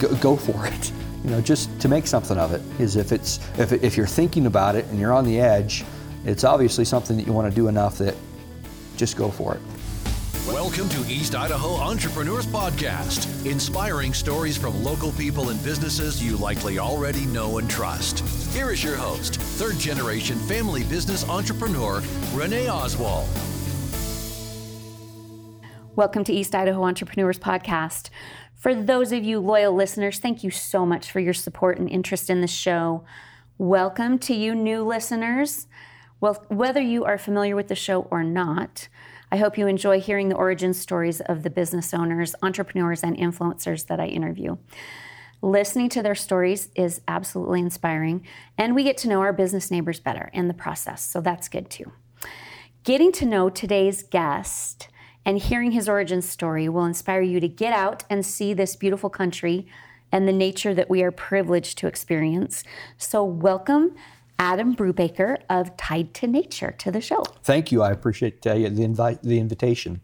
go, go for it. You know, just to make something of it. Is if it's if, if you're thinking about it and you're on the edge, it's obviously something that you want to do enough that just go for it. Welcome to East Idaho Entrepreneurs Podcast, inspiring stories from local people and businesses you likely already know and trust. Here is your host, third generation family business entrepreneur, Renee Oswald. Welcome to East Idaho Entrepreneurs Podcast. For those of you loyal listeners, thank you so much for your support and interest in the show. Welcome to you new listeners. Well, whether you are familiar with the show or not, I hope you enjoy hearing the origin stories of the business owners, entrepreneurs, and influencers that I interview. Listening to their stories is absolutely inspiring, and we get to know our business neighbors better in the process, so that's good too. Getting to know today's guest and hearing his origin story will inspire you to get out and see this beautiful country and the nature that we are privileged to experience. So, welcome Adam Brubaker of Tied to Nature to the show. Thank you. I appreciate uh, the invite, the invitation.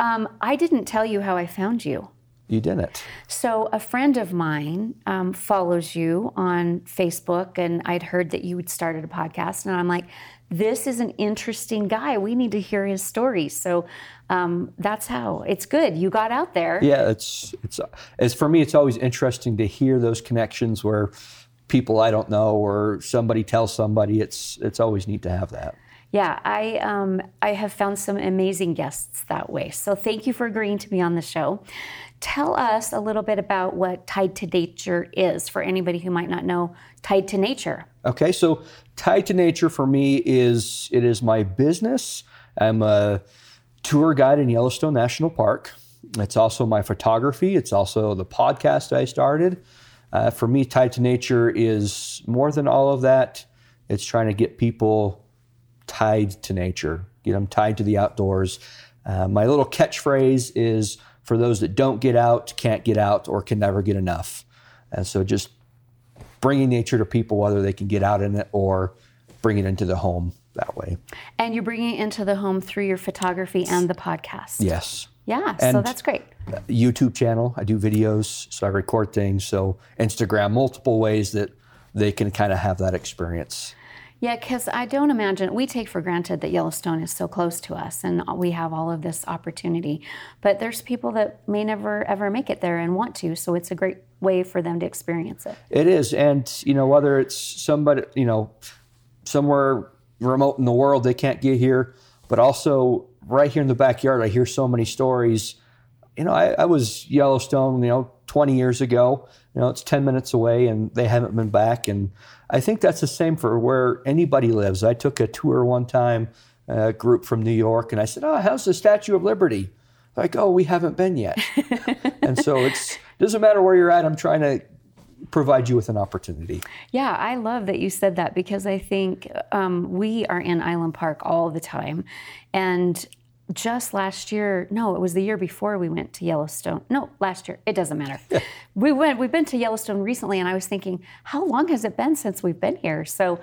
Um, I didn't tell you how I found you. You didn't. So a friend of mine um, follows you on Facebook, and I'd heard that you had started a podcast, and I'm like, this is an interesting guy. We need to hear his story. So um, that's how it's good. You got out there. Yeah, it's it's as for me, it's always interesting to hear those connections where people I don't know or somebody tells somebody. It's it's always neat to have that. Yeah, I um, I have found some amazing guests that way. So thank you for agreeing to be on the show. Tell us a little bit about what Tied to Nature is for anybody who might not know Tied to Nature. Okay, so Tied to Nature for me is it is my business. I'm a tour guide in Yellowstone National Park. It's also my photography. It's also the podcast I started. Uh, for me, tied to nature is more than all of that. It's trying to get people tied to nature, get them tied to the outdoors. Uh, my little catchphrase is for those that don't get out, can't get out, or can never get enough. And so just bringing nature to people, whether they can get out in it or bring it into the home that way. And you're bringing it into the home through your photography and the podcast. Yes. Yeah, and so that's great. YouTube channel, I do videos, so I record things. So Instagram, multiple ways that they can kind of have that experience. Yeah, because I don't imagine we take for granted that Yellowstone is so close to us and we have all of this opportunity. But there's people that may never ever make it there and want to, so it's a great way for them to experience it. It is, and you know whether it's somebody you know somewhere remote in the world they can't get here, but also right here in the backyard, I hear so many stories. You know, I, I, was Yellowstone, you know, 20 years ago. You know, it's 10 minutes away and they haven't been back. And I think that's the same for where anybody lives. I took a tour one time, a group from New York, and I said, Oh, how's the Statue of Liberty? Like, oh, we haven't been yet. and so it's doesn't matter where you're at. I'm trying to provide you with an opportunity. Yeah, I love that you said that because I think um, we are in Island Park all the time. And just last year, no, it was the year before we went to Yellowstone. No, last year. It doesn't matter. we went. We've been to Yellowstone recently, and I was thinking, how long has it been since we've been here? So.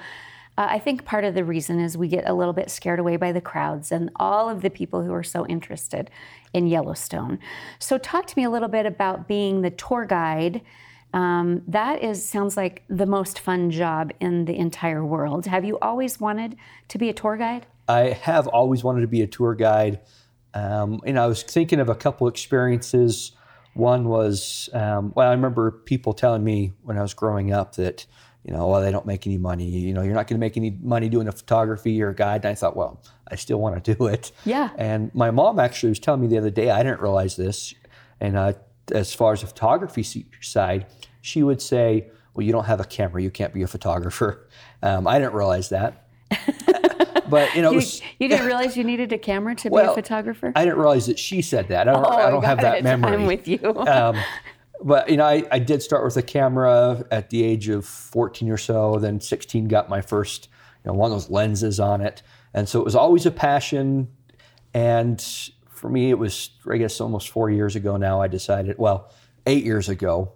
Uh, I think part of the reason is we get a little bit scared away by the crowds and all of the people who are so interested in Yellowstone. So, talk to me a little bit about being the tour guide um, that is sounds like the most fun job in the entire world. Have you always wanted to be a tour guide? I have always wanted to be a tour guide. Um, and I was thinking of a couple experiences. One was, um, well, I remember people telling me when I was growing up that, you know, well, they don't make any money. You know, you're not going to make any money doing a photography or a guide. And I thought, well, I still want to do it. Yeah. And my mom actually was telling me the other day, I didn't realize this. And uh, as far as the photography side, she would say, Well, you don't have a camera, you can't be a photographer. Um, I didn't realize that. but you know, you, was, you, didn't realize you needed a camera to well, be a photographer. I didn't realize that she said that. I don't. Oh, I don't have that it. memory. I'm with you. um, but you know, I, I did start with a camera at the age of 14 or so. Then 16 got my first, you know, one of those lenses on it, and so it was always a passion. And for me, it was I guess almost four years ago now. I decided, well, eight years ago,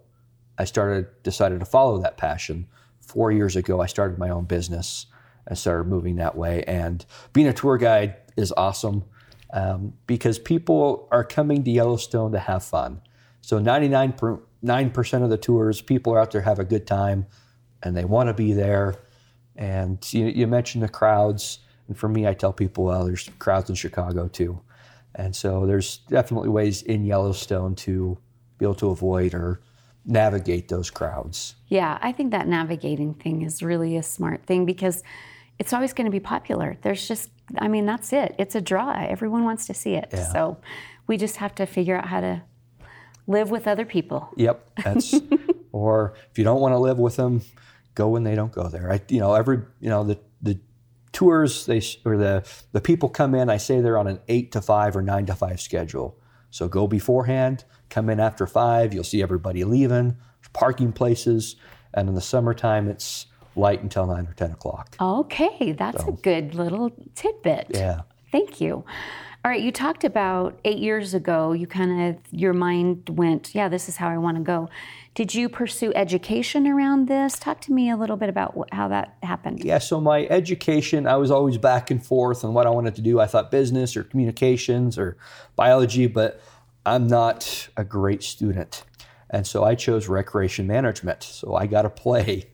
I started decided to follow that passion. Four years ago, I started my own business. I started moving that way, and being a tour guide is awesome um, because people are coming to Yellowstone to have fun. So 99% of the tours, people are out there have a good time and they want to be there. And you, you mentioned the crowds. And for me, I tell people, well, there's crowds in Chicago too. And so there's definitely ways in Yellowstone to be able to avoid or navigate those crowds. Yeah, I think that navigating thing is really a smart thing because it's always going to be popular. There's just, I mean, that's it. It's a draw. Everyone wants to see it. Yeah. So we just have to figure out how to live with other people. Yep, that's. or if you don't want to live with them, go when they don't go there. I, you know, every, you know, the the tours they or the the people come in. I say they're on an eight to five or nine to five schedule. So go beforehand. Come in after five. You'll see everybody leaving. Parking places, and in the summertime it's light until nine or ten o'clock. Okay, that's a good little tidbit. Yeah. Thank you. All right, you talked about eight years ago, you kind of, your mind went, yeah, this is how I want to go. Did you pursue education around this? Talk to me a little bit about what, how that happened. Yeah, so my education, I was always back and forth on what I wanted to do. I thought business or communications or biology, but I'm not a great student. And so I chose recreation management. So I got to play.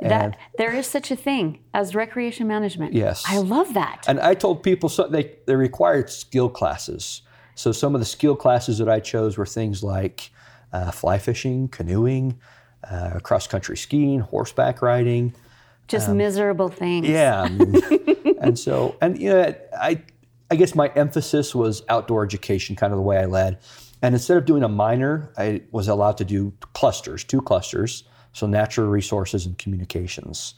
That there is such a thing as recreation management. Yes. I love that. And I told people so they, they required skill classes. So some of the skill classes that I chose were things like uh, fly fishing, canoeing, uh, cross country skiing, horseback riding. Just miserable things. um, Yeah. And so, and you know, I, I guess my emphasis was outdoor education, kind of the way I led. And instead of doing a minor, I was allowed to do clusters, two clusters, so natural resources and communications.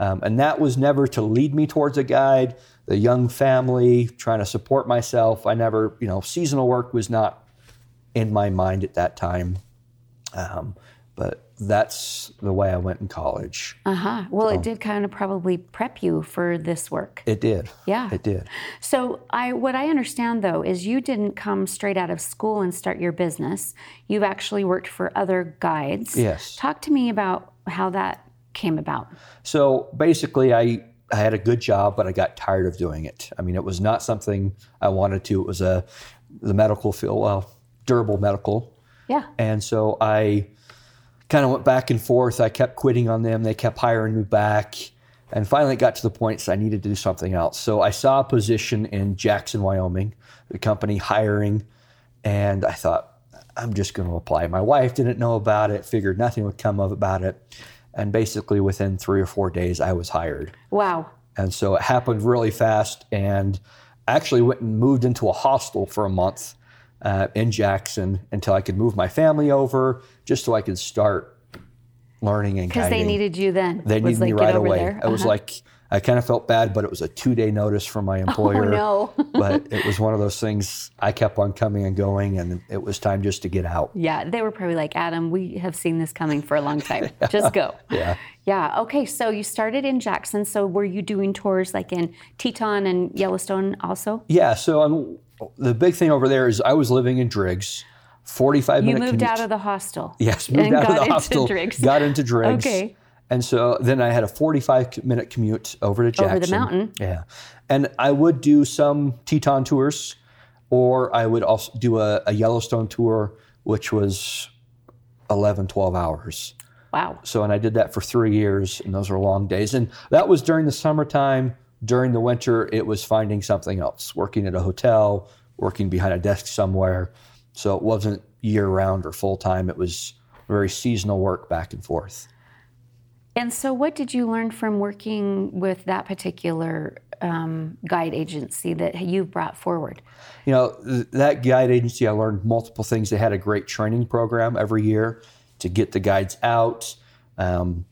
Um, and that was never to lead me towards a guide. The young family, trying to support myself. I never, you know, seasonal work was not in my mind at that time. Um, but that's the way I went in college. Uh huh. Well, it did kind of probably prep you for this work. It did. Yeah. It did. So I what I understand though is you didn't come straight out of school and start your business. You've actually worked for other guides. Yes. Talk to me about how that came about. So basically, I, I had a good job, but I got tired of doing it. I mean, it was not something I wanted to. It was a the medical field, well, durable medical, Yeah. and so I kind of went back and forth. I kept quitting on them. They kept hiring me back, and finally it got to the point so I needed to do something else. So I saw a position in Jackson, Wyoming, the company hiring, and I thought I'm just going to apply. My wife didn't know about it. Figured nothing would come of about it. And basically, within three or four days, I was hired. Wow. And so it happened really fast. And I actually went and moved into a hostel for a month uh, in Jackson until I could move my family over, just so I could start learning and Because they needed you then. They needed me like, "Get right away. there." It was Uh-huh. like I kind of felt bad, but it was a two-day notice from my employer. Oh no. but it was one of those things. I kept on coming and going, and it was time just to get out. yeah, they were probably like, Adam, we have seen this coming for a long time. Just go. Yeah. Yeah. Okay. So you started in Jackson. So were you doing tours like in Teton and Yellowstone also? Yeah. So I'm, the big thing over there is I was living in Driggs, 45 You minute moved commute. out of the hostel. Yes, moved and out got of the into hostel, Driggs. got into Driggs. Okay. And so then I had a 45 minute commute over to Jackson. Over the mountain. Yeah. And I would do some Teton tours, or I would also do a, a Yellowstone tour, which was 11, 12 hours. Wow. So, and I did that for three years, and those were long days. And that was during the summertime. During the winter, it was finding something else, working at a hotel, working behind a desk somewhere. So it wasn't year round or full time. It was very seasonal work back and forth. And so, what did you learn from working with that particular um, guide agency that you've brought forward? You know, th- that guide agency, I learned multiple things. They had a great training program every year to get the guides out. Um,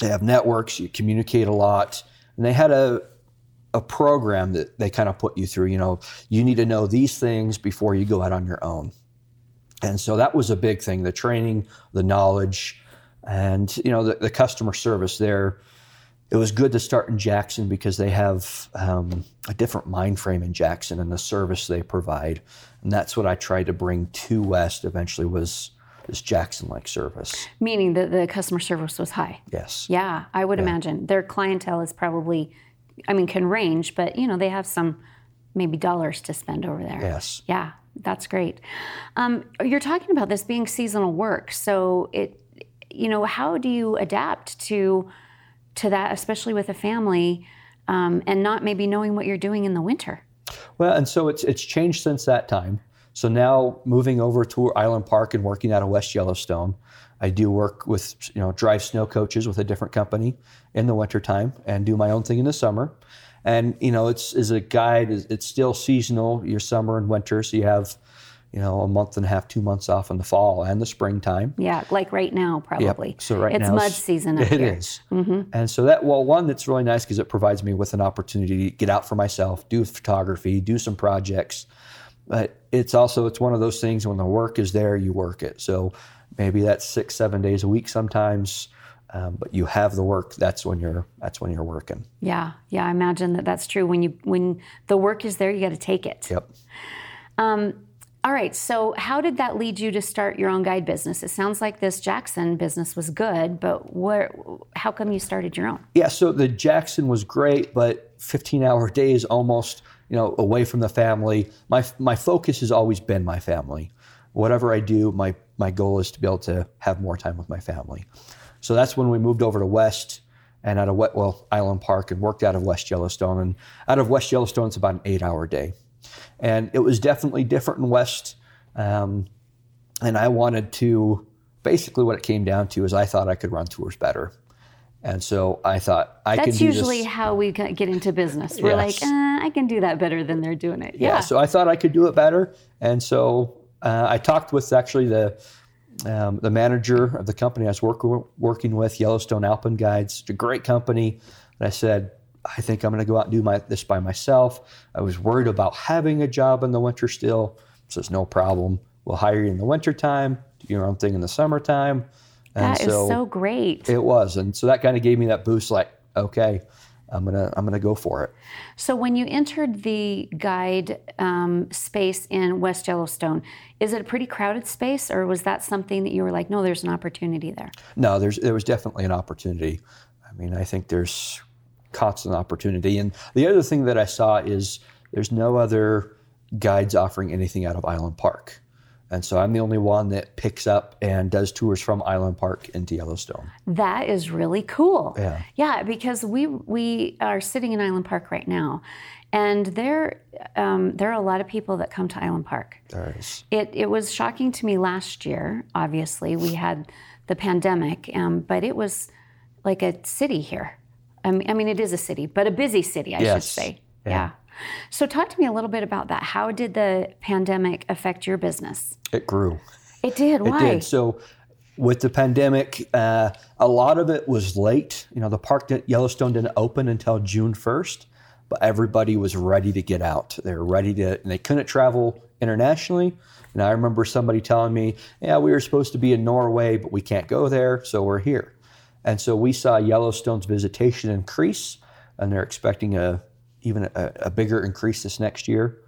they have networks, you communicate a lot. And they had a, a program that they kind of put you through. You know, you need to know these things before you go out on your own. And so that was a big thing the training, the knowledge, and, you know, the, the customer service there it was good to start in Jackson because they have um, a different mind frame in Jackson and the service they provide, and that's what I tried to bring to West. Eventually, was this Jackson-like service. Meaning that the customer service was high. Yes. Yeah, I would imagine their clientele is probably, I mean, can range, but you know they have some maybe dollars to spend over there. Yes. Yeah, that's great. Um, you're talking about this being seasonal work, so it, you know, how do you adapt to to that, especially with a family, um, and not maybe knowing what you're doing in the winter? Well, and so it's it's changed since that time. So now moving over to Island Park and working out of West Yellowstone, I do work with you know drive snow coaches with a different company in the wintertime and do my own thing in the summer. And you know, it's as a guide, it's still seasonal, your summer and winter. So you have, you know, a month and a half, two months off in the fall and the springtime. Yeah, like right now, probably. Yep. So right it's now mud season. Up It here. is. Mm-hmm. And so that well, one that's really nice because it provides me with an opportunity to get out for myself, do photography, do some projects. But it's also it's one of those things when the work is there, you work it. So maybe that's six, seven days a week sometimes. Um, but you have the work. That's when you're. That's when you're working. Yeah, yeah. I imagine that that's true. When you when the work is there, you got to take it. Yep. All right. So, how did that lead you to start your own guide business? It sounds like this Jackson business was good, but where? How come you started your own? Yeah, so the Jackson was great, but 15 hour days almost, you know, away from the family. My my focus has always been my family. Whatever I do, my my goal is to be able to have more time with my family. So that's when we moved over to West and out of Wet well Island Park and worked out of West Yellowstone. And out of West Yellowstone, it's about an eight hour day, and it was definitely different in West. Um, and I wanted to basically what it came down to is I thought I could run tours better. And so I thought I can That's usually this. how we get into business. We're Yes. like, eh, I can do that better than they're doing it. Yeah. So I thought I could do it better, and so uh, I talked with actually the um, the manager of the company I was working working with, Yellowstone Alpine Guides. It's a great company. And I said, I think I'm going to go out and do my, this by myself. I was worried about having a job in the winter still. Says no problem. We'll hire you in the wintertime, do your own thing in the summertime. And That is so, great. it was, and so that kind of gave me that boost. Like, okay, I'm gonna I'm gonna go for it. So, when you entered the guide um, space in West Yellowstone, is it a pretty crowded space, or was that something that you were like, no, there's an opportunity there? No, there's there was definitely an opportunity. I mean, I think there's constant opportunity. And the other thing that I saw is there's no other guides offering anything out of Island Park. And so I'm the only one that picks up and does tours from Island Park into Yellowstone. That is really cool. Yeah. Yeah, because we we are sitting in Island Park right now, and there um, there are a lot of people that come to Island Park. There is. It it was shocking to me last year. Obviously, we had the pandemic, um, but it was like a city here. I mean, I mean, it is a city, but a busy city, I should say. Yeah. yeah. So, talk to me a little bit about that. How did the pandemic affect your business? It grew. It did. Why? It did. So with the pandemic, uh, a lot of it was late. You know, the park at Yellowstone didn't open until June 1st, but everybody was ready to get out. They were ready to, and they couldn't travel internationally. And I remember somebody telling me, yeah, we were supposed to be in Norway, but we can't go there, so we're here. And so we saw Yellowstone's visitation increase, and they're expecting a even a, a bigger increase this next year.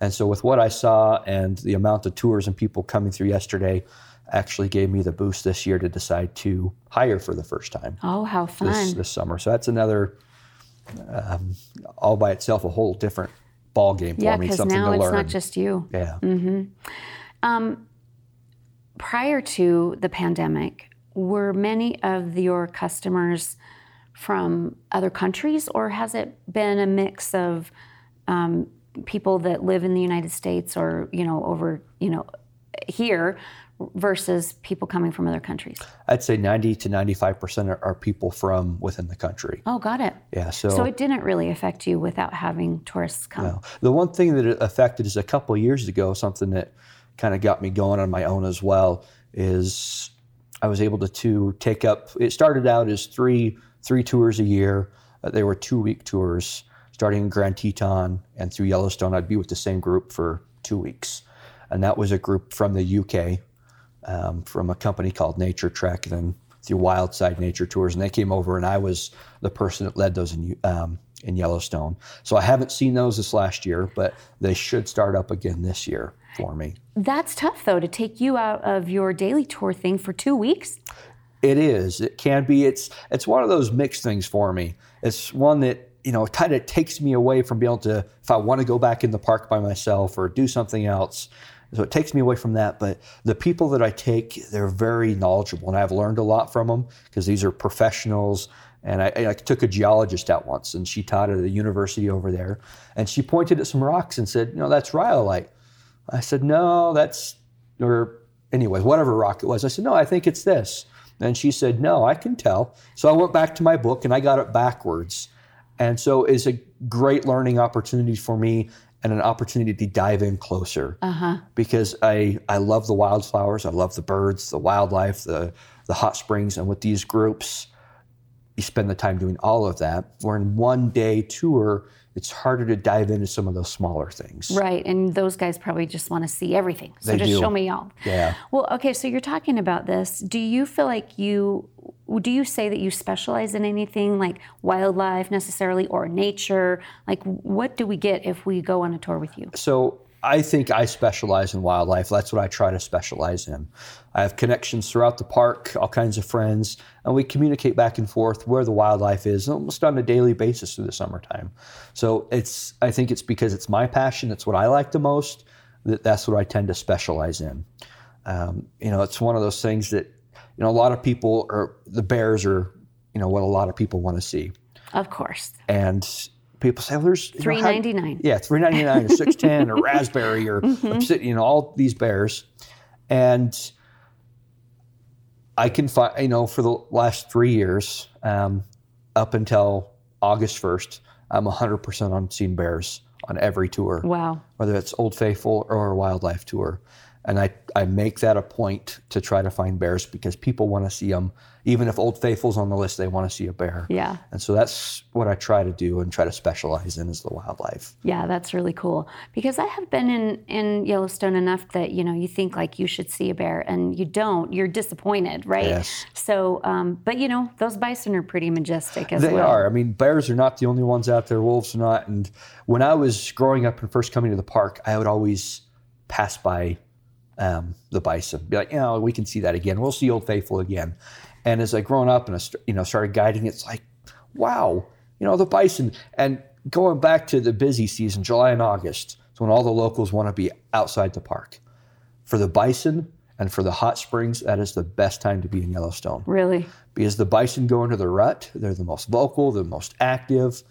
And so, with what I saw and the amount of tours and people coming through yesterday, actually gave me the boost this year to decide to hire for the first time oh, how fun! this, this summer. So that's another, um, all by itself, a whole different ball game for yeah, me. Something now to it's learn. not just you. yeah. prior to the pandemic, were many of your customers from other countries, or has it been a mix of um, people that live in the United States or you know over you know here versus people coming from other countries? I'd say 90 to 95 percent are, are people from within the country. Oh, got it. Yeah. So it didn't really affect you without having tourists come. No. The one thing that it affected is a couple of years ago, something that kind of got me going on my own as well is I was able to, to take up. It started out as three three tours a year. Uh, they were two week tours, starting in Grand Teton and through Yellowstone. I'd be with the same group for two weeks, and that was a group from the UK, um, from a company called Naturetrek, and then through Wildside Nature Tours, and they came over, and I was the person that led those in um, in Yellowstone. So I haven't seen those this last year, but they should start up again this year for me. That's tough though to take you out of your daily tour thing for two weeks. It is. It can be. It's it's one of those mixed things for me. It's one that you know, kind of takes me away from being able to, if I want to go back in the park by myself or do something else. So it takes me away from that. But the people that I take, they're very knowledgeable, and I've learned a lot from them because these are professionals. And I, I, took a geologist out once, and she taught at a university over there, and she pointed at some rocks and said, "You know, that's rhyolite." I said, "No, that's," or anyway, whatever rock it was. I said, "No, I think it's this." And she said, No, I can tell. So I went back to my book and I got it backwards. And so it's a great learning opportunity for me and an opportunity to dive in closer uh-huh. because I, I love the wildflowers, I love the birds, the wildlife, the, the hot springs. And with these groups, you spend the time doing all of that. Where in one day tour, it's harder to dive into some of those smaller things. Right. And those guys probably just want to see everything. So They just do. show me y'all. Yeah. Well, okay, so you're talking about this. Do you feel like you do you say that you specialize in anything like wildlife necessarily or nature? Like what do we get if we go on a tour with you? So I think I specialize in wildlife. That's what I try to specialize in. I have connections throughout the park, all kinds of friends, and we communicate back and forth where the wildlife is almost on a daily basis through the summertime. So it's I think it's because it's my passion, it's what I like the most, that that's what I tend to specialize in. Um, you know, it's one of those things that you know a lot of people are the bears are you know what a lot of people want to see, Of course. and people say, well, there's you know, Three ninety nine. yeah, three ninety nine or six ten or raspberry or obsidian, you know, all these bears, and I can find, you know, for the last three years, um, up until August first, I'm hundred percent on seeing bears on every tour, Wow. whether it's Old Faithful or a wildlife tour, and I I make that a point to try to find bears because people want to see them. Even if Old Faithful's on the list, they want to see a bear. Yeah. And so that's what I try to do and try to specialize in is the wildlife. Yeah, that's really cool. Because I have been in, in Yellowstone enough that, you know, you think like you should see a bear and you don't. You're disappointed, right? Yes. So, um, but you know, those bison are pretty majestic as They well. They are. I mean, bears are not the only ones out there. Wolves are not. And when I was growing up and first coming to the park, I would always pass by um, the bison, be like, you know, we can see that again. We'll see Old Faithful again. And as I grown up and I st- you know started guiding, it's like, wow, you know, the bison. And going back to the busy season, July and August, is when all the locals want to be outside the park. For the bison and for the hot springs, that is the best time to be in Yellowstone Really? because the bison go into the rut. They're the most vocal, the most active.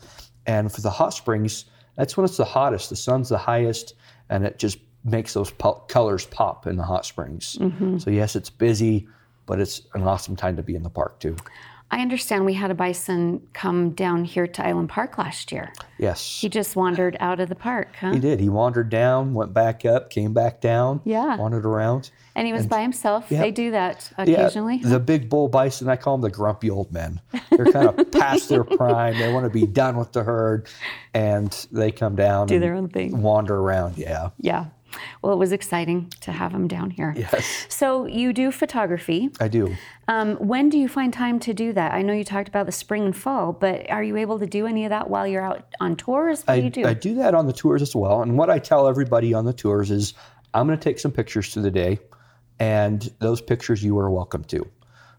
And for the hot springs, that's when it's the hottest. The sun's the highest, and it just makes those po- colors pop in the hot springs. Mm-hmm. So, yes, it's busy, but it's an awesome time to be in the park, too. I understand we had a bison come down here to Island Park last year. Yes, He just wandered out of the park, huh? he did. He wandered down, went back up, came back down, Yeah. wandered around. And he was by himself. yeah. They do that Yeah, occasionally. the big bull bison, I call them the grumpy old men. They're kind of past their prime. They want to be done with the herd, and they come down Do and their own thing. wander around. Yeah. Yeah. Well, it was exciting to have him down here. Yes, So you do photography. I do. Um, when do you find time to do that? I know you talked about the spring and fall, but are you able to do any of that while you're out on tours? What do I, you do? I do that on the tours as well. And what I tell everybody on the tours is I'm going to take some pictures through the day, and those pictures you are welcome to.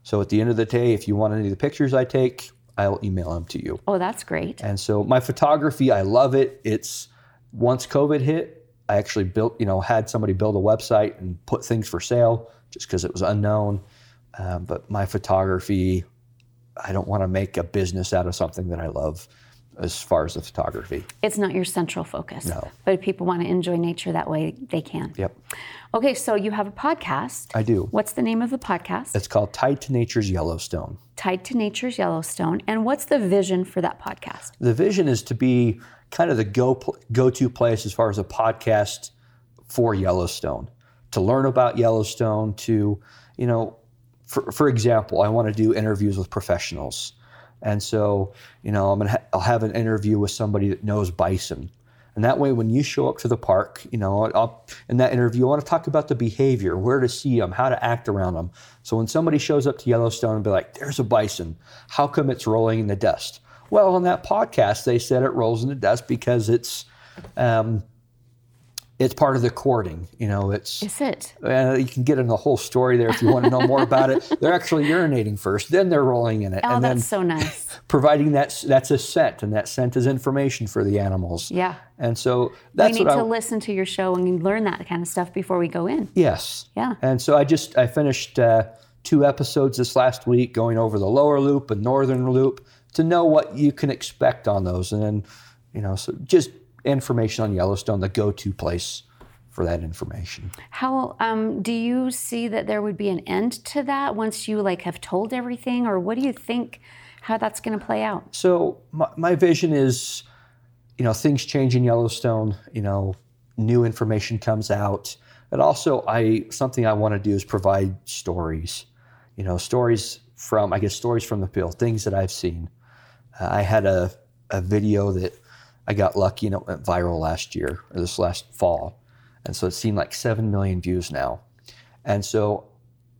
So at the end of the day, if you want any of the pictures I take, I'll email them to you. oh, that's great. And so my photography, I love it. It's once COVID hit, I actually built, you know, had somebody build a website and put things for sale just because it was unknown. Um, but my photography, I don't want to make a business out of something that I love as far as the photography. It's not your central focus. No. But if people want to enjoy nature that way, they can. Yep, Okay, so you have a podcast. I do. What's the name of the podcast? It's called Tied to Nature's Yellowstone. Tied to Nature's Yellowstone. And what's the vision for that podcast? The vision is to be kind of the go go to place as far as a podcast for Yellowstone, to learn about Yellowstone. To you know, for for example, I want to do interviews with professionals, and so you know, I'm gonna ha- I'll have an interview with somebody that knows bison. And that way, when you show up to the park, you know, I'll, in that interview, I want to talk about the behavior, where to see them, how to act around them. So when somebody shows up to Yellowstone and be like, "There's a bison," how come it's rolling in the dust? Well, on that podcast, they said it rolls in the dust because it's um, it's part of the courting. You know, it's Is it? uh, you can get in the whole story there if you want to know more about it. They're actually urinating first, then they're rolling in it, Oh, and then that's so nice. providing that that's a scent, and that scent is information for the animals. Yeah. And so We that's need what I to listen to your show and learn that kind of stuff before we go in. yes. Yeah. And so I just I finished uh, two episodes this last week, going over the lower loop and northern loop to know what you can expect on those, and then you know so just information on Yellowstone, the go-to place for that information. How um, do you see that there would be an end to that once you like have told everything, or what do you think how that's going to play out? So my, my vision is, you know, things change in Yellowstone. You know, new information comes out, but also I something I want to do is provide stories. You know, stories from I guess stories from the field, things that I've seen. Uh, I had a a video that I got lucky and it went viral last year or this last fall, and so it's seen like seven million views now, and so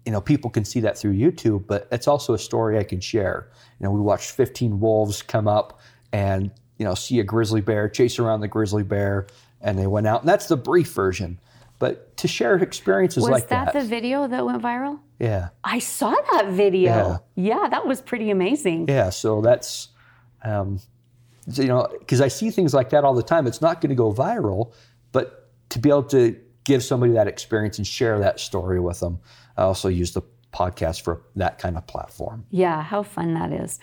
you know, people can see that through YouTube, but it's also a story I can share. You know, we watched 15 wolves come up and, you know, see a grizzly bear, chase around the grizzly bear, and they went out. And that's the brief version. But to share experiences Was like that, Was that. the video that went viral? yeah. I saw that video. Yeah. Yeah, that was pretty amazing. Yeah. So that's, um, you know, because I see things like that all the time. It's not going to go viral, but to be able to give somebody that experience and share that story with them, I also use the podcast for that kind of platform. Yeah, how fun that is.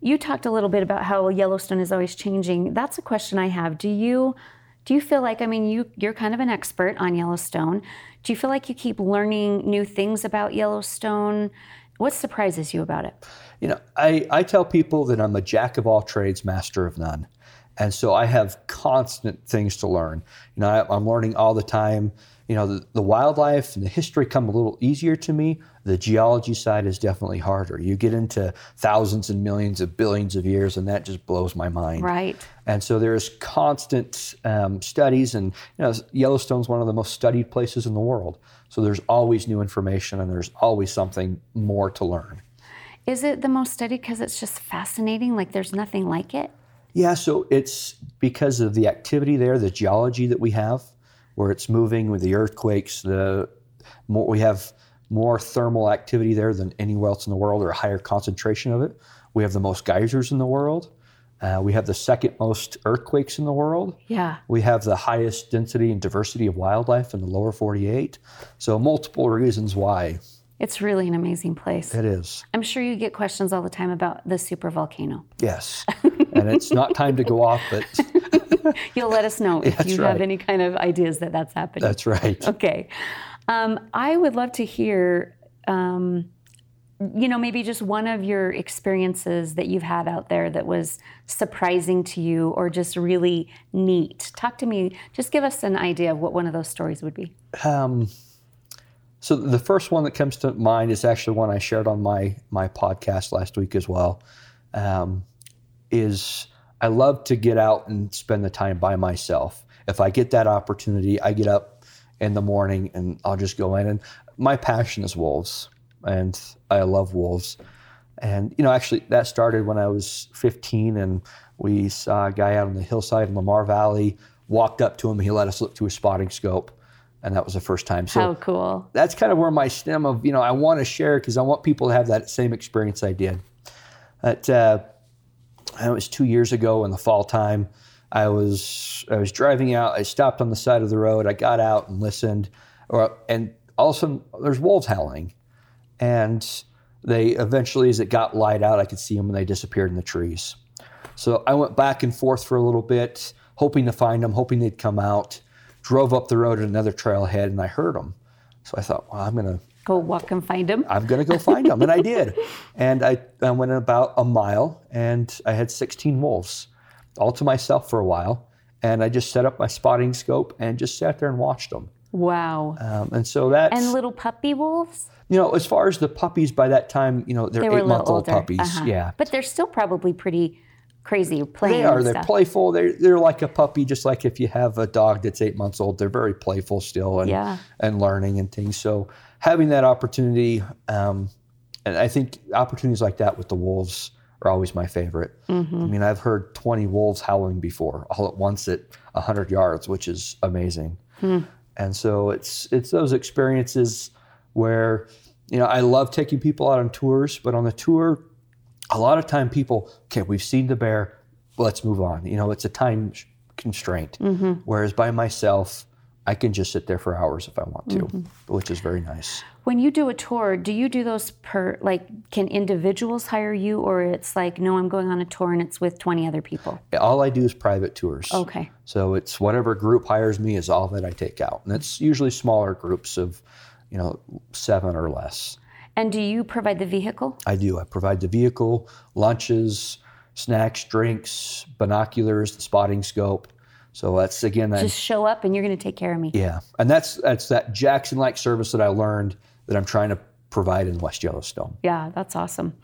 You talked a little bit about how Yellowstone is always changing. That's a question I have. Do you do you feel like I mean you you're kind of an expert on Yellowstone. Do you feel like you keep learning new things about Yellowstone? What surprises you about it? You know, I, I tell people that I'm a jack of all trades, master of none. And so I have constant things to learn. You know, I, I'm learning all the time. You know, the, the wildlife and the history come a little easier to me. The geology side is definitely harder. You get into thousands and millions of billions of years, and that just blows my mind. Right. And so there's constant um, studies, and you know, Yellowstone's one of the most studied places in the world. So there's always new information, and there's always something more to learn. Is it the most studied because it's just fascinating? Like there's nothing like it? Yeah, so it's because of the activity there, the geology that we have, where it's moving with the earthquakes. The more we have more thermal activity there than anywhere else in the world, or a higher concentration of it. We have the most geysers in the world. Uh, we have the second most earthquakes in the world. Yeah. We have the highest density and diversity of wildlife in the lower 48. So, multiple reasons why It's really an amazing place. it is. I'm sure you get questions all the time about the super volcano. Yes. and it's not time to go off, but You'll let us know if That's you have any kind of ideas that that's happening. that's right. Okay. Um, I would love to hear, um, you know, maybe just one of your experiences that you've had out there that was surprising to you or just really neat. Talk to me, just give us an idea of what one of those stories would be. Um, so the first one that comes to mind is actually one I shared on my my podcast last week as well. Um, is I love to get out and spend the time by myself. If I get that opportunity, I get up in the morning and I'll just go in. And my passion is wolves, and I love wolves. And you know, actually, that started when I was 15, and we saw a guy out on the hillside in Lamar Valley. Walked up to him, he let us look through a spotting scope, and that was the first time. So How cool. that's kind of where my stem of you know I want to share because I want people to have that same experience I did. At uh, it was two years ago in the fall time. I was I was driving out. I stopped on the side of the road. I got out and listened, or and all of a sudden there's wolves howling, and they eventually as it got light out, I could see them and they disappeared in the trees. So I went back and forth for a little bit, hoping to find them, hoping they'd come out. Drove up the road at another trailhead and I heard them. So I thought, well, I'm gonna Go walk and find them. I'm gonna go find them, and I did. And I, I went about a mile, and I had 16 wolves, all to myself for a while. And I just set up my spotting scope and just sat there and watched them. Wow. Um, and so that And little puppy wolves? you know, as far as the puppies, by that time, you know, they're They eight month old puppies. Uh-huh. Yeah. But they're still probably pretty crazy playing. They are. They're stuff. playful. They're they're like a puppy, just like if you have a dog that's eight months old. They're very playful still and Yeah. and learning and things. So having that opportunity, um, and I think opportunities like that with the wolves are always my favorite. Mm-hmm. I mean, I've heard 20 wolves howling before, all at once at 100 yards, which is amazing. And so it's it's those experiences where you know I love taking people out on tours, but on the tour, a lot of time people okay we've seen the bear, let's move on. You know it's a time constraint. Whereas by myself, I can just sit there for hours if I want to, mm-hmm. which is very nice. When you do a tour, do you do those per like can individuals hire you or it's like no, I'm going on a tour and it's with 20 other people? All I do is private tours. Okay. So it's whatever group hires me is all that I take out, and it's usually smaller groups of, you know, seven or less. And do you provide the vehicle? I do. I provide the vehicle, lunches, snacks, drinks, binoculars, the spotting scope. So that's again, that, Just show up and you're going to take care of me. yeah, and that's that's that Jackson-like service that I learned that I'm trying to provide in West Yellowstone. Yeah, that's awesome.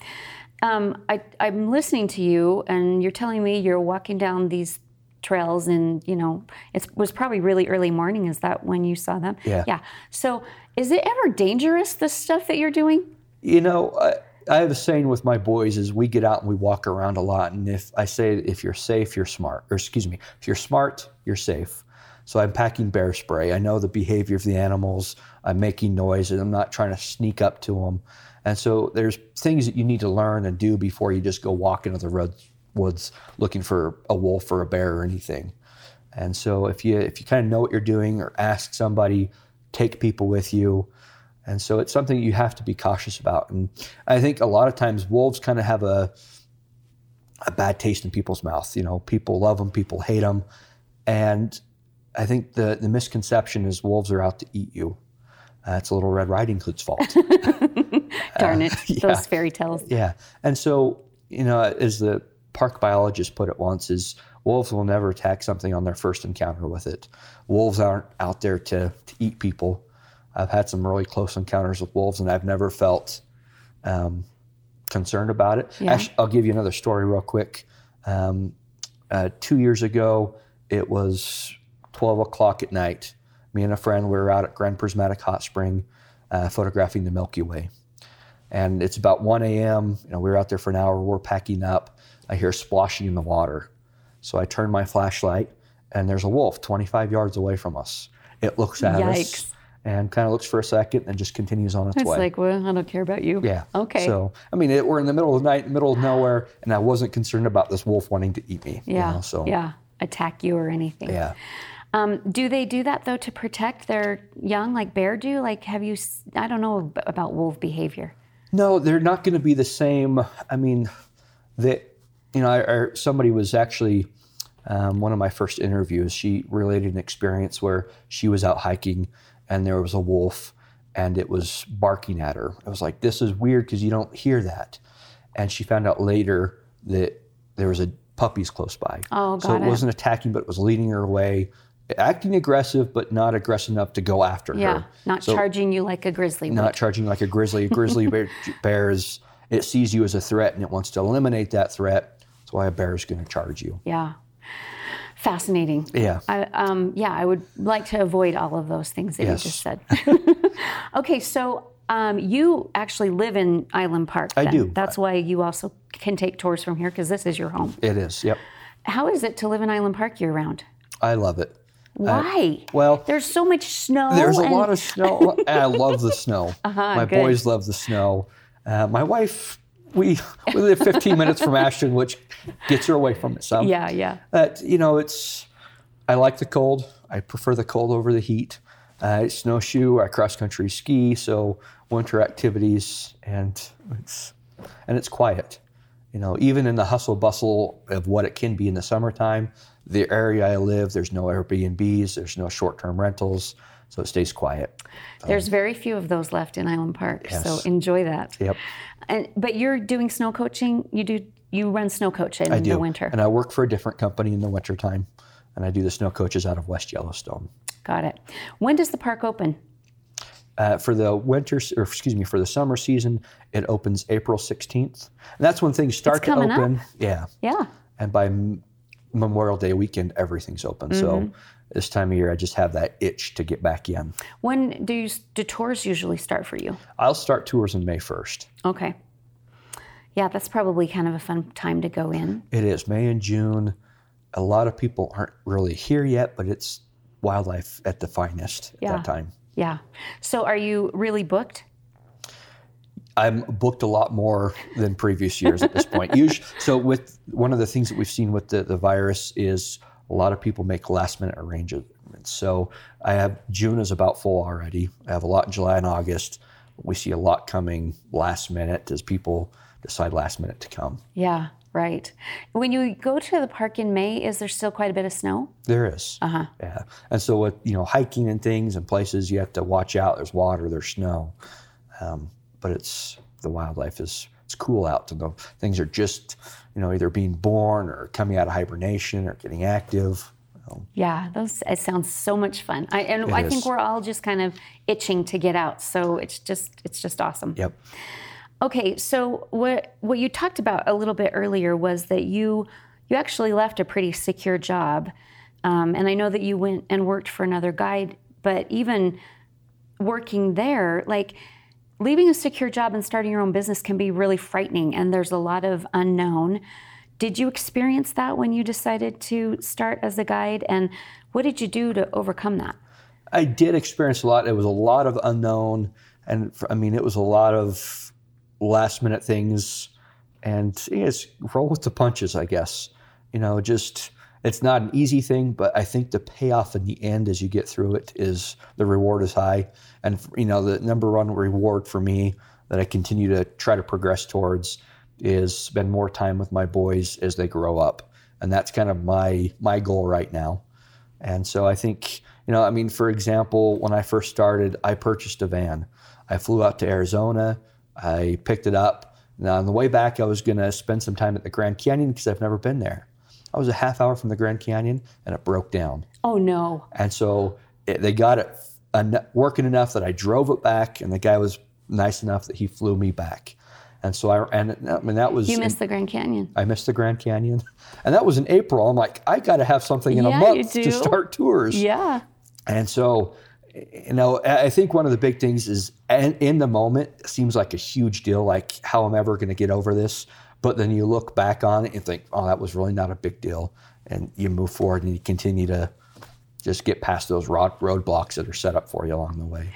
Um, I, I'm listening to you, and you're telling me you're walking down these trails, and you know it was probably really early morning. Is that when you saw them? Yeah. Yeah. So, is it ever dangerous the stuff that you're doing? You know, I, I have a saying with my boys is we get out and we walk around a lot, and if I say if you're safe, you're smart, or excuse me, if you're smart, you're safe. So I'm packing bear spray. I know the behavior of the animals. I'm making noise, and I'm not trying to sneak up to them. And so there's things that you need to learn and do before you just go walk into the woods looking for a wolf or a bear or anything. And so if you if you kind of know what you're doing or ask somebody, take people with you. And so it's something you have to be cautious about. And I think a lot of times wolves kind of have a a bad taste in people's mouth. You know, people love them, people hate them, and I think the the misconception is wolves are out to eat you. That's a little Red Riding Hood's fault. Darn it, yeah. those fairy tales. Yeah. And so, you know, as the park biologist put it once, is wolves will never attack something on their first encounter with it. Wolves aren't out there to, to eat people. I've had some really close encounters with wolves, and I've never felt um, concerned about it. Yeah. Actually, I'll give you another story real quick. Um, uh, two years ago, it was 12 o'clock at night. Me and a friend we were out at Grand Prismatic Hot Spring uh, photographing the Milky Way and it's about 1 a.m. You know, we were out there for an hour. We're packing up. I hear splashing in the water, so I turn my flashlight, and there's a wolf 25 yards away from us. It looks at Yikes. us and kind of looks for a second, and just continues on its way. It's like, well, I don't care about you. yeah. Okay. So I mean, it, we're in the middle of the night, middle of nowhere, and I wasn't concerned about this wolf wanting to eat me. you yeah. know, so Yeah. Attack you or anything. yeah. Um, do they do that though to protect their young, like bear do? Like, have you? I don't know about wolf behavior. No, they're not going to be the same. I mean, that you know, I, I, somebody was actually um, one of my first interviews. She related an experience where she was out hiking and there was a wolf and it was barking at her. I was like, "This is weird because you don't hear that." And she found out later that there was a puppies close by. Oh, so it it. wasn't attacking, but it was leading her away, acting aggressive, but not aggressive enough to go after Yeah. her. Yeah, not So- charging you like a grizzly would. not charging like a grizzly. A grizzly bear, bear is it sees you as a threat and it wants to eliminate that threat. That's why a bear is going to charge you. Yeah. Fascinating. Yeah. I, um, yeah, I would like to avoid all of those things that Yes. you just said. okay, so um, you actually live in Island Park. I do. That's why you also can take tours from here because this is your home. It is. Yep. How is it to live in Island Park year round? I love it. Why? Well, There's so much snow. there's a lot of snow. and I love the snow. Uh-huh, my good. boys love the snow. Uh, my wife, we we live 15 minutes from Ashton, which gets her away from it some. Yeah, yeah. But you know, it's I like the cold. I prefer the cold over the heat. Uh, I snowshoe, I cross country ski, so winter activities, and it's and it's quiet. You know, even in the hustle bustle of what it can be in the summertime, the area I live, there's no Airbnbs, there's no short-term rentals, so it stays quiet. There's very few of those left in Island Park, so enjoy that. Yep, And but you're doing snow coaching. You do you run snow coach in I do. the winter. And I work for a different company in the wintertime, and I do the snow coaches out of West Yellowstone. Got it. When does the park open? Uh, for the winter, or excuse me, for the summer season, it opens April 16th. And that's when things start to coming up. open. Yeah. Yeah. And by M- Memorial Day weekend, everything's open. Mm-hmm. So this time of year, I just have that itch to get back in. When do you do tours usually start for you? I'll start tours on May 1st. Okay. Yeah, that's probably kind of a fun time to go in. It is May and June. A lot of people aren't really here yet, but it's wildlife at the finest at that time. Yeah. So are you really booked? I'm booked a lot more than previous years at this point. Usually, so with one of the things that we've seen with the, the virus is a lot of people make last minute arrangements. So I have June is about full already. I have a lot in July and August. We see a lot coming last minute as people decide last minute to come. Yeah, right. When you go to the park in May, is there still quite a bit of snow? There is. Uh-huh. Yeah. And so with you know hiking and things and places you have to watch out. There's water, there's snow, um, but it's the wildlife is it's cool out. And the things are just you know either being born or coming out of hibernation or getting active. Yeah, those it sounds so much fun. I and I think we're all just kind of itching to get out. So it's just it's just awesome. Yep. Okay, so what what you talked about a little bit earlier was that you you actually left a pretty secure job, um, and I know that you went and worked for another guide. But even working there, like leaving a secure job and starting your own business can be really frightening, and there's a lot of unknown. Did you experience that when you decided to start as a guide, and what did you do to overcome that? I did experience a lot. It was a lot of unknown, and I mean, it was a lot of last minute things, and it's roll with the punches, I guess. You know, just it's not an easy thing, but I think the payoff in the end, as you get through it, is the reward is high, and you know, the number one reward for me that I continue to try to progress towards is spend more time with my boys as they grow up, and that's kind of my my goal right now. And so I think, you know, I mean, for example, when I first started, I purchased a van. I flew out to Arizona. I picked it up. Now, on the way back, I was going to spend some time at the Grand Canyon because I've never been there. I was a half hour from the Grand Canyon and it broke down. Oh no! And so it, they got it en- working enough that I drove it back, and the guy was nice enough that he flew me back. And so I, and I mean, that was You in- missed the Grand Canyon. I missed the Grand Canyon, and that was in April. I'm like, I got to have something in Yeah, a month to start tours. Yeah. And so, you know, I think one of the big things is in, in the moment it seems like a huge deal, like how I'm ever going to get over this. But then you look back on it and think, oh, that was really not a big deal. And you move forward and you continue to just get past those road roadblocks that are set up for you along the way.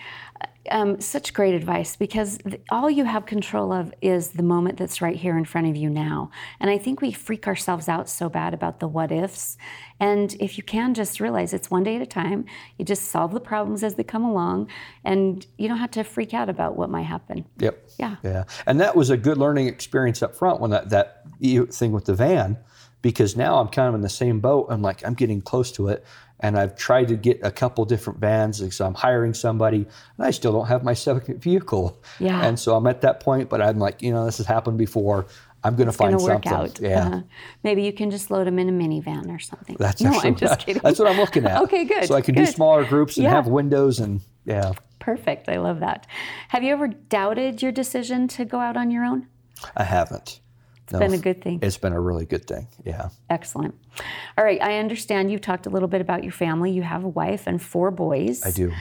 Um, such great advice because th- all you have control of is the moment that's right here in front of you now. And I think we freak ourselves out so bad about the what ifs. And if you can just realize it's one day at a time, you just solve the problems as they come along, and you don't have to freak out about what might happen. Yep. Yeah. Yeah. And that was a good learning experience up front when that, that thing with the van, because now I'm kind of in the same boat. I'm like, I'm getting close to it. And I've tried to get a couple different vans because I'm hiring somebody and I still don't have my second vehicle. Yeah. And so I'm at that point, but I'm like, you know, this has happened before. I'm going to find Gonna work something. out. Yeah. Uh-huh. Maybe you can just load them in a minivan or something. That's no, I'm just kidding. That's what I'm looking at. Okay, good, So I can do smaller groups and Yeah. have windows and yeah. Perfect. I love that. Have you ever doubted your decision to go out on your own? I haven't. It's been a good thing. It's been a really good thing. Yeah. Excellent. All right, I understand you've talked a little bit about your family. You have a wife and four boys. I do.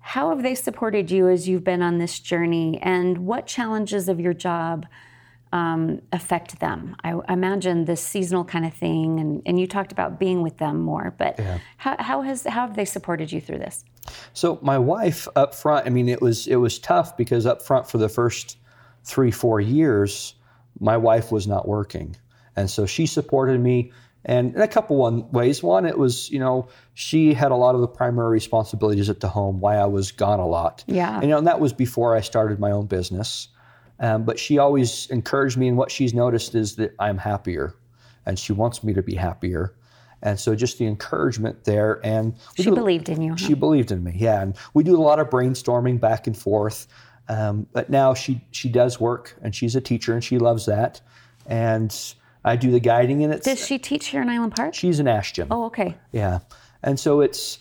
How have they supported you as you've been on this journey, and what challenges of your job um, affect them? I I imagine this seasonal kind of thing, and, and you talked about being with them more, but how, how has how have they supported you through this? So my wife up front, I mean, it was it was tough because up front for the first three four years, my wife was not working, and so she supported me. And in a couple one ways. One, it was you know she had a lot of the primary responsibilities at the home, why I was gone a lot. Yeah. And, you know, and that was before I started my own business. Um, but she always encouraged me, and what she's noticed is that I'm happier, and she wants me to be happier. And so just the encouragement there, and She do- believed in you. Huh? she believed in me, yeah. And we do a lot of brainstorming back and forth. Um, but now she she does work, and she's a teacher, and she loves that. And I do the guiding, and it's Does she teach here in Island Park? she's an Ashton, Oh, okay. yeah. And so it's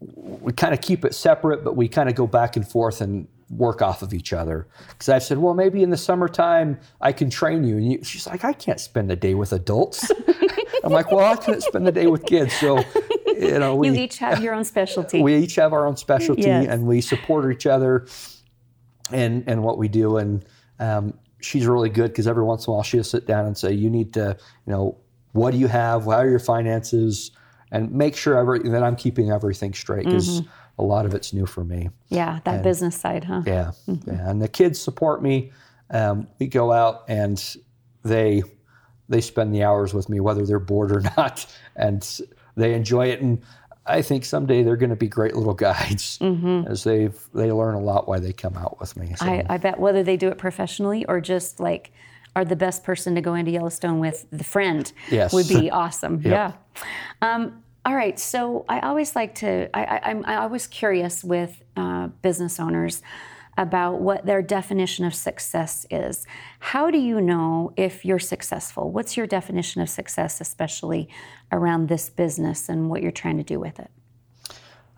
we kind of keep it separate, but we kind of go back and forth and work off of each other. Because I said, well, maybe in the summertime I can train you, and you, she's like, I can't spend the day with adults. I'm like, well, I couldn't spend the day with kids, so you know we You each have your own specialty. we each have our own specialty Yes. and we support each other and and what we do and um, she's really good because every once in a while she'll sit down and say you need to you know what do you have how are your finances and make sure every, that I'm keeping everything straight because a lot of it's new for me. Yeah, that business side, huh? Yeah, yeah. And the kids support me. Um, we go out and they they spend the hours with me, whether they're bored or not, and they enjoy it. And I think someday they're going to be great little guides as they they learn a lot while they come out with me. So, I, I bet whether they do it professionally or just like are the best person to go into Yellowstone with the friend Yes. would be awesome. Yeah. Um, all right. So I always like to. I, I, I'm I always curious with uh, business owners about what their definition of success is. How do you know if you're successful? What's your definition of success, especially around this business and what you're trying to do with it?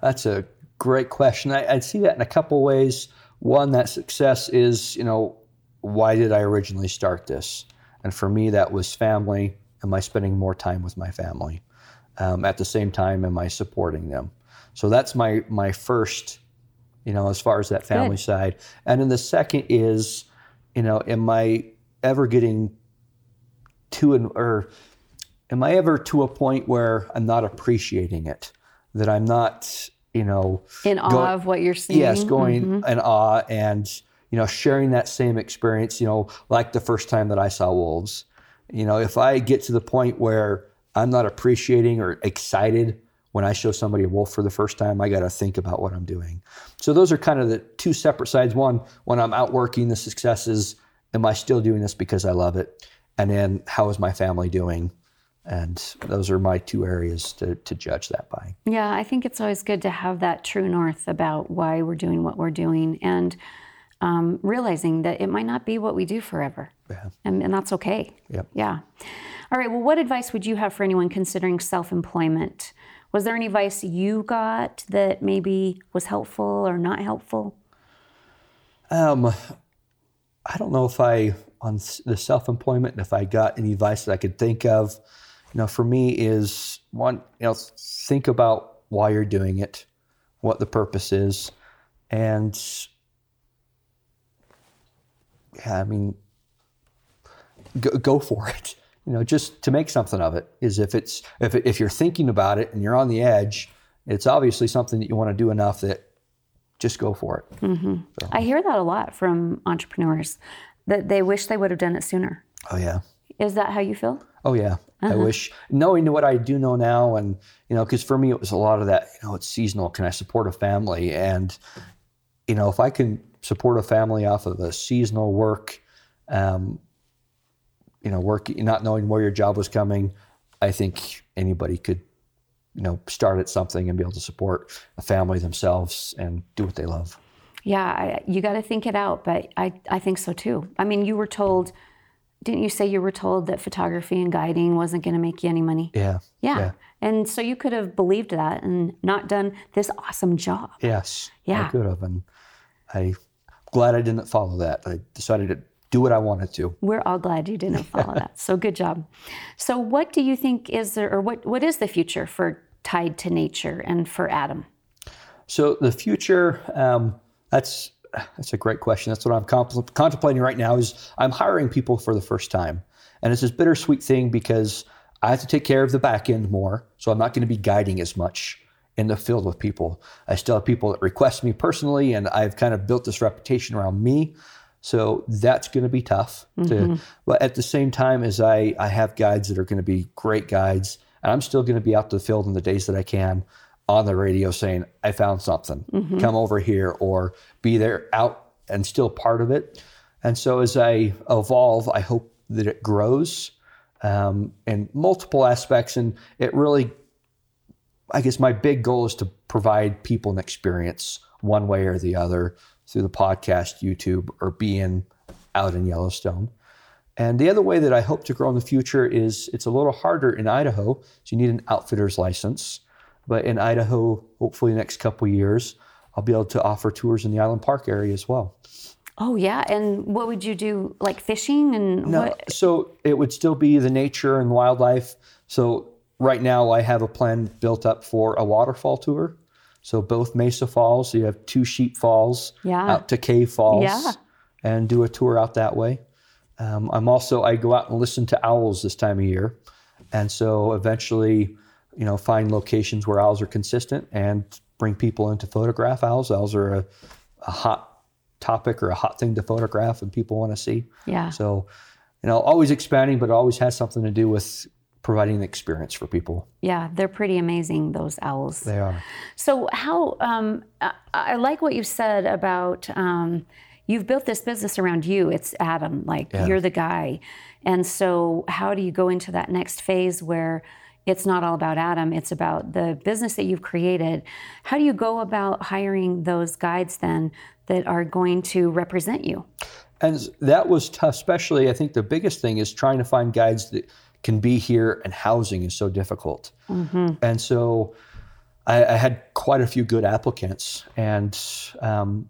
That's a great question. I, I see that in a couple ways. One, that success is, you know, why did I originally start this? And for me, that was family. Am I spending more time with my family? Um, at the same time, am I supporting them? So that's my my first, you know, as far as that family side. And then the second is, you know, am I ever getting to an or am I ever to a point where I'm not appreciating it? That I'm not, you know, In awe Go- of what you're seeing. yes, going Mm-hmm. in awe and you know sharing that same experience. You know, like the first time that I saw wolves. You know, if I get to the point where I'm not appreciating or excited when I show somebody a wolf for the first time, I got to think about what I'm doing. So those are kind of the two separate sides. One, when I'm out working, the successes, am I still doing this because I love it? And then how is my family doing? And those are my two areas to, to judge that by. Yeah, I think it's always good to have that true north about why we're doing what we're doing and um, realizing that it might not be what we do forever. Yeah. And, and that's okay. Yep. Yeah. All right. Well, what advice would you have for anyone considering self employment? Was there any advice you got that maybe was helpful or not helpful? Um, I don't know if I on the self-employment if I got any advice that I could think of. You know, for me is one, you know, think about why you're doing it, what the purpose is, and yeah, I mean, go, go for it. You know, just to make something of it is if it's if if you're thinking about it and you're on the edge, it's obviously something that you want to do enough that just go for it. I hear that a lot from entrepreneurs that they wish they would have done it sooner. Oh yeah. Is that how you feel? Oh yeah, I wish knowing what I do know now, and you know, because for me it was a lot of that. You know, it's seasonal. Can I support a family? And you know, if I can support a family off of a seasonal work, um, you know, work not knowing where your job was coming, I think anybody could, you know, start at something and be able to support a family themselves and do what they love. Yeah, I, you got to think it out, but I, I think so too. I mean, you were told, didn't you say you were told that photography and guiding wasn't going to make you any money? Yeah. Yeah. Yeah. And so you could have believed that and not done this awesome job. Yes. Yeah. I could have, and I'm glad I didn't follow that. I decided to do what I wanted to. We're all glad you didn't follow that. So good job. So what do you think is there, or what, what is the future for Tied to Nature and for Adam? So the future, um, that's that's a great question. That's what I'm compl- contemplating right now. Is I'm hiring people for the first time, and it's this bittersweet thing because I have to take care of the back end more. So I'm not going to be guiding as much in the field with people. I still have people that request me personally, and I've kind of built this reputation around me. So that's going to be tough. To, but at the same time, as I I have guides that are going to be great guides, and I'm still going to be out to the field in the days that I can on the radio saying, I found something, come over here, or be there out and still part of it. And so as I evolve, I hope that it grows um, in multiple aspects. And it really, I guess my big goal is to provide people an experience one way or the other through the podcast, YouTube, or being out in Yellowstone. And the other way that I hope to grow in the future is it's a little harder in Idaho. So you need an outfitter's license. But in Idaho, hopefully the next couple years, I'll be able to offer tours in the Island Park area as well. Oh yeah, and what would you do? Like fishing and No, what? so it would still be the nature and wildlife. So right now I have a plan built up for a waterfall tour. So both Mesa Falls, you have two sheep falls Yeah. out to Cave Falls Yeah. and do a tour out that way. Um, I'm also I go out and listen to owls this time of year, and so eventually you know, find locations where owls are consistent and bring people in to photograph owls. Owls are a, a hot topic or a hot thing to photograph and people want to see. Yeah. So, you know, always expanding, but always has something to do with providing the experience for people. Yeah, they're pretty amazing, those owls. They are. So, how, um, I, I like what you said about um, you've built this business around you. It's Adam, like Yeah. you're the guy. And so, how do you go into that next phase where it's not all about Adam, it's about the business that you've created? How do you go about hiring those guides then that are going to represent you? And that was tough, especially I think the biggest thing is trying to find guides that can be here and housing is so difficult. And so I, I had quite a few good applicants and um,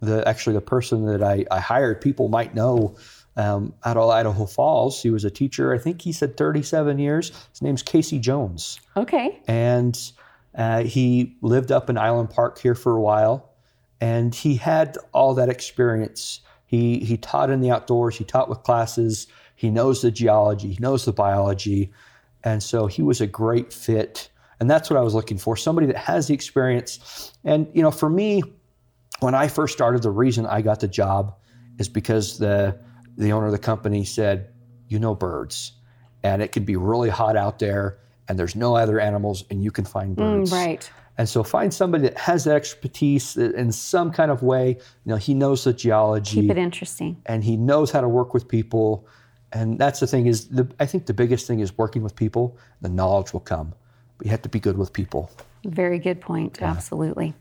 the actually the person that I, I hired, people might know um, out of Idaho Falls. He was a teacher. I think he said 37 years. His name's Casey Jones Okay. and uh, he lived up in Island Park here for a while, and he had all that experience. He he taught in the outdoors. He taught with classes. He knows the geology. He knows the biology, and so he was a great fit. And that's what I was looking for: somebody that has the experience. And you know, for me, when I first started, the reason I got the job is because the the owner of the company said, "You know birds, and it could be really hot out there, and there's no other animals, and you can find birds." Mm, right. And so find somebody that has that expertise in some kind of way. You know, he knows the geology Keep it interesting. and he knows how to work with people. And that's the thing is the I think the biggest thing is working with people. The knowledge will come. But you have to be good with people. Very good point. Absolutely.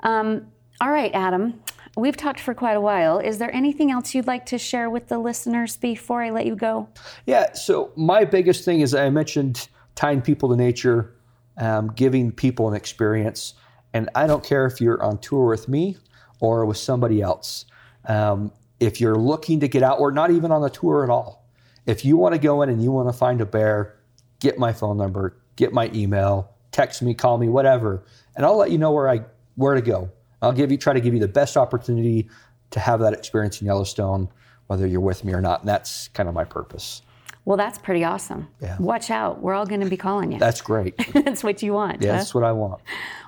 Um, all right, Adam. We've talked for quite a while. Is there anything else you'd like to share with the listeners before I let you go? Yeah. So my biggest thing is I mentioned tying people to nature, um, giving people an experience, and I don't care if you're on tour with me or with somebody else. Um, if you're looking to get out, or not even on the tour at all, if you want to go in and you want to find a bear, get my phone number, get my email, text me, call me, whatever, and I'll let you know where I where to go. I'll give you try to give you the best opportunity to have that experience in Yellowstone, whether you're with me or not. And that's kind of my purpose. Well, that's pretty awesome. Yeah. Watch out. We're all going to be calling you. That's great. that's what you want. Yeah, huh? that's what I want.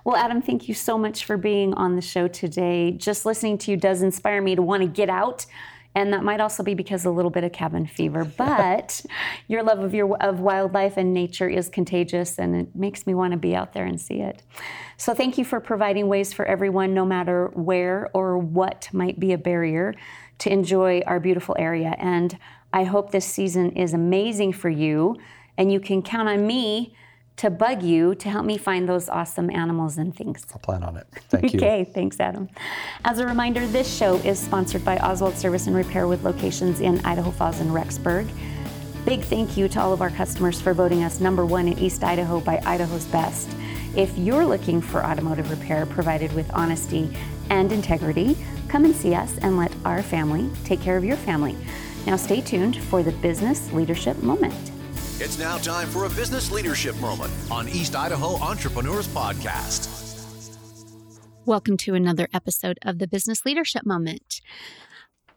Well, Adam, thank you so much for being on the show today. Just listening to you does inspire me to want to get out. And that might also be because a little bit of cabin fever, but your love of your of wildlife and nature is contagious, and it makes me want to be out there and see it. So, thank you for providing ways for everyone, no matter where or what might be a barrier, to enjoy our beautiful area. And I hope this season is amazing for you, and you can count on me to bug you to help me find those awesome animals and things. I'll plan on it. Thank you. Okay, thanks, Adam. As a reminder, this show is sponsored by Oswald Service and Repair with locations in Idaho Falls and Rexburg. Big thank you to all of our customers for voting us number one in East Idaho by Idaho's Best. If you're looking for automotive repair provided with honesty and integrity, come and see us and let our family take care of your family. Now, stay tuned for the business leadership moment. It's now time for a business leadership moment on East Idaho Entrepreneurs Podcast. Welcome to another episode of the Business Leadership Moment.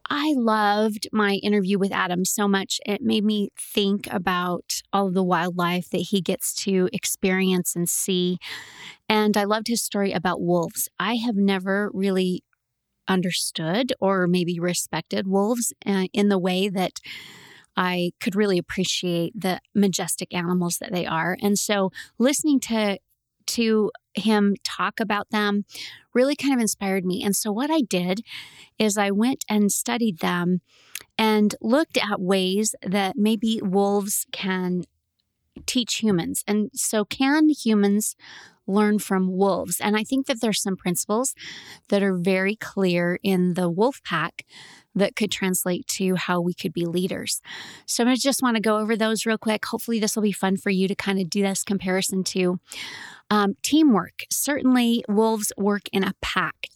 I loved my interview with Adam so much. It made me think about all of the wildlife that he gets to experience and see. And I loved his story about wolves. I have never really understood or maybe respected wolves uh, in the way that I could really appreciate the majestic animals that they are. And so listening to to him talk about them really kind of inspired me. And so what I did is I went and studied them and looked at ways that maybe wolves can teach humans. And so can humans learn from wolves? And I think that there's some principles that are very clear in the wolf pack that could translate to how we could be leaders. So I just want to go over those real quick. Hopefully, this will be fun for you to kind of do this comparison to. Um, teamwork. Certainly, wolves work in a pack,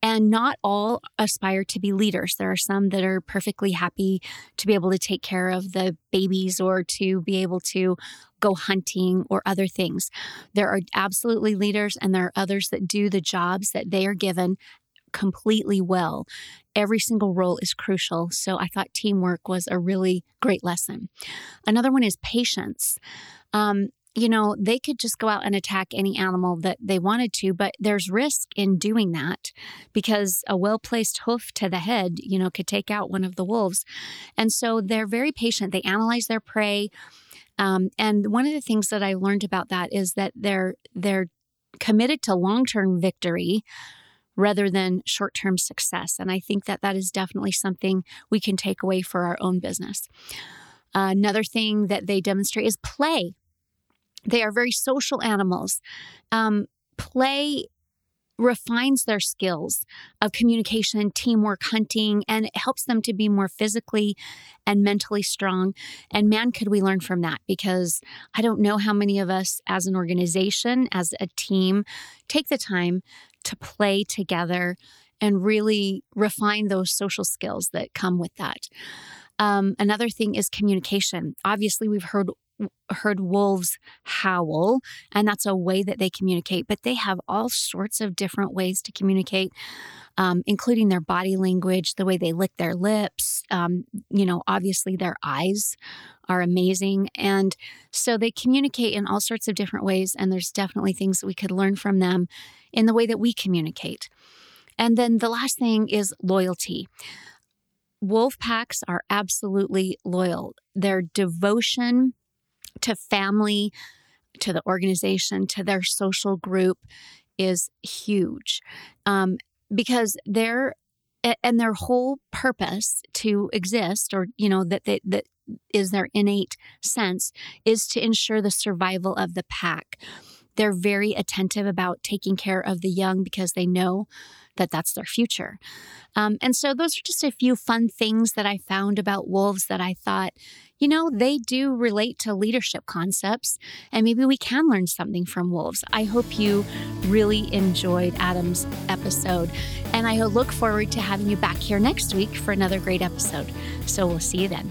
and not all aspire to be leaders. There are some that are perfectly happy to be able to take care of the babies or to be able to go hunting or other things. There are absolutely leaders, and there are others that do the jobs that they are given completely well. Every single role is crucial. So I thought teamwork was a really great lesson. Another one is patience. Um, you know, they could just go out and attack any animal that they wanted to, but there's risk in doing that because a well placed hoof to the head, you know, could take out one of the wolves. And so they're very patient. They analyze their prey. Um, and one of the things that I learned about that is that they're they're committed to long term victory rather than short term success. And I think that that is definitely something we can take away for our own business. Another thing that they demonstrate is play. They are very social animals. Um, play refines their skills of communication, teamwork, hunting, and it helps them to be more physically and mentally strong. And man, could we learn from that because I don't know how many of us as an organization, as a team, take the time to play together and really refine those social skills that come with that. Um, another thing is communication. Obviously, we've heard heard wolves howl, and that's a way that they communicate, but they have all sorts of different ways to communicate. Um, including their body language, the way they lick their lips. Um, you know, obviously their eyes are amazing. And so they communicate in all sorts of different ways. And there's definitely things that we could learn from them in the way that we communicate. And then the last thing is loyalty. Wolf packs are absolutely loyal. Their devotion to family, to the organization, to their social group is huge um, because their and their whole purpose to exist, or you know that they, that is their innate sense, is to ensure the survival of the pack. They're very attentive about taking care of the young because they know that that's their future. Um, and so, those are just a few fun things that I found about wolves that I thought, you know, they do relate to leadership concepts, and maybe we can learn something from wolves. I hope you really enjoyed Adam's episode, and I look forward to having you back here next week for another great episode. So, we'll see you then.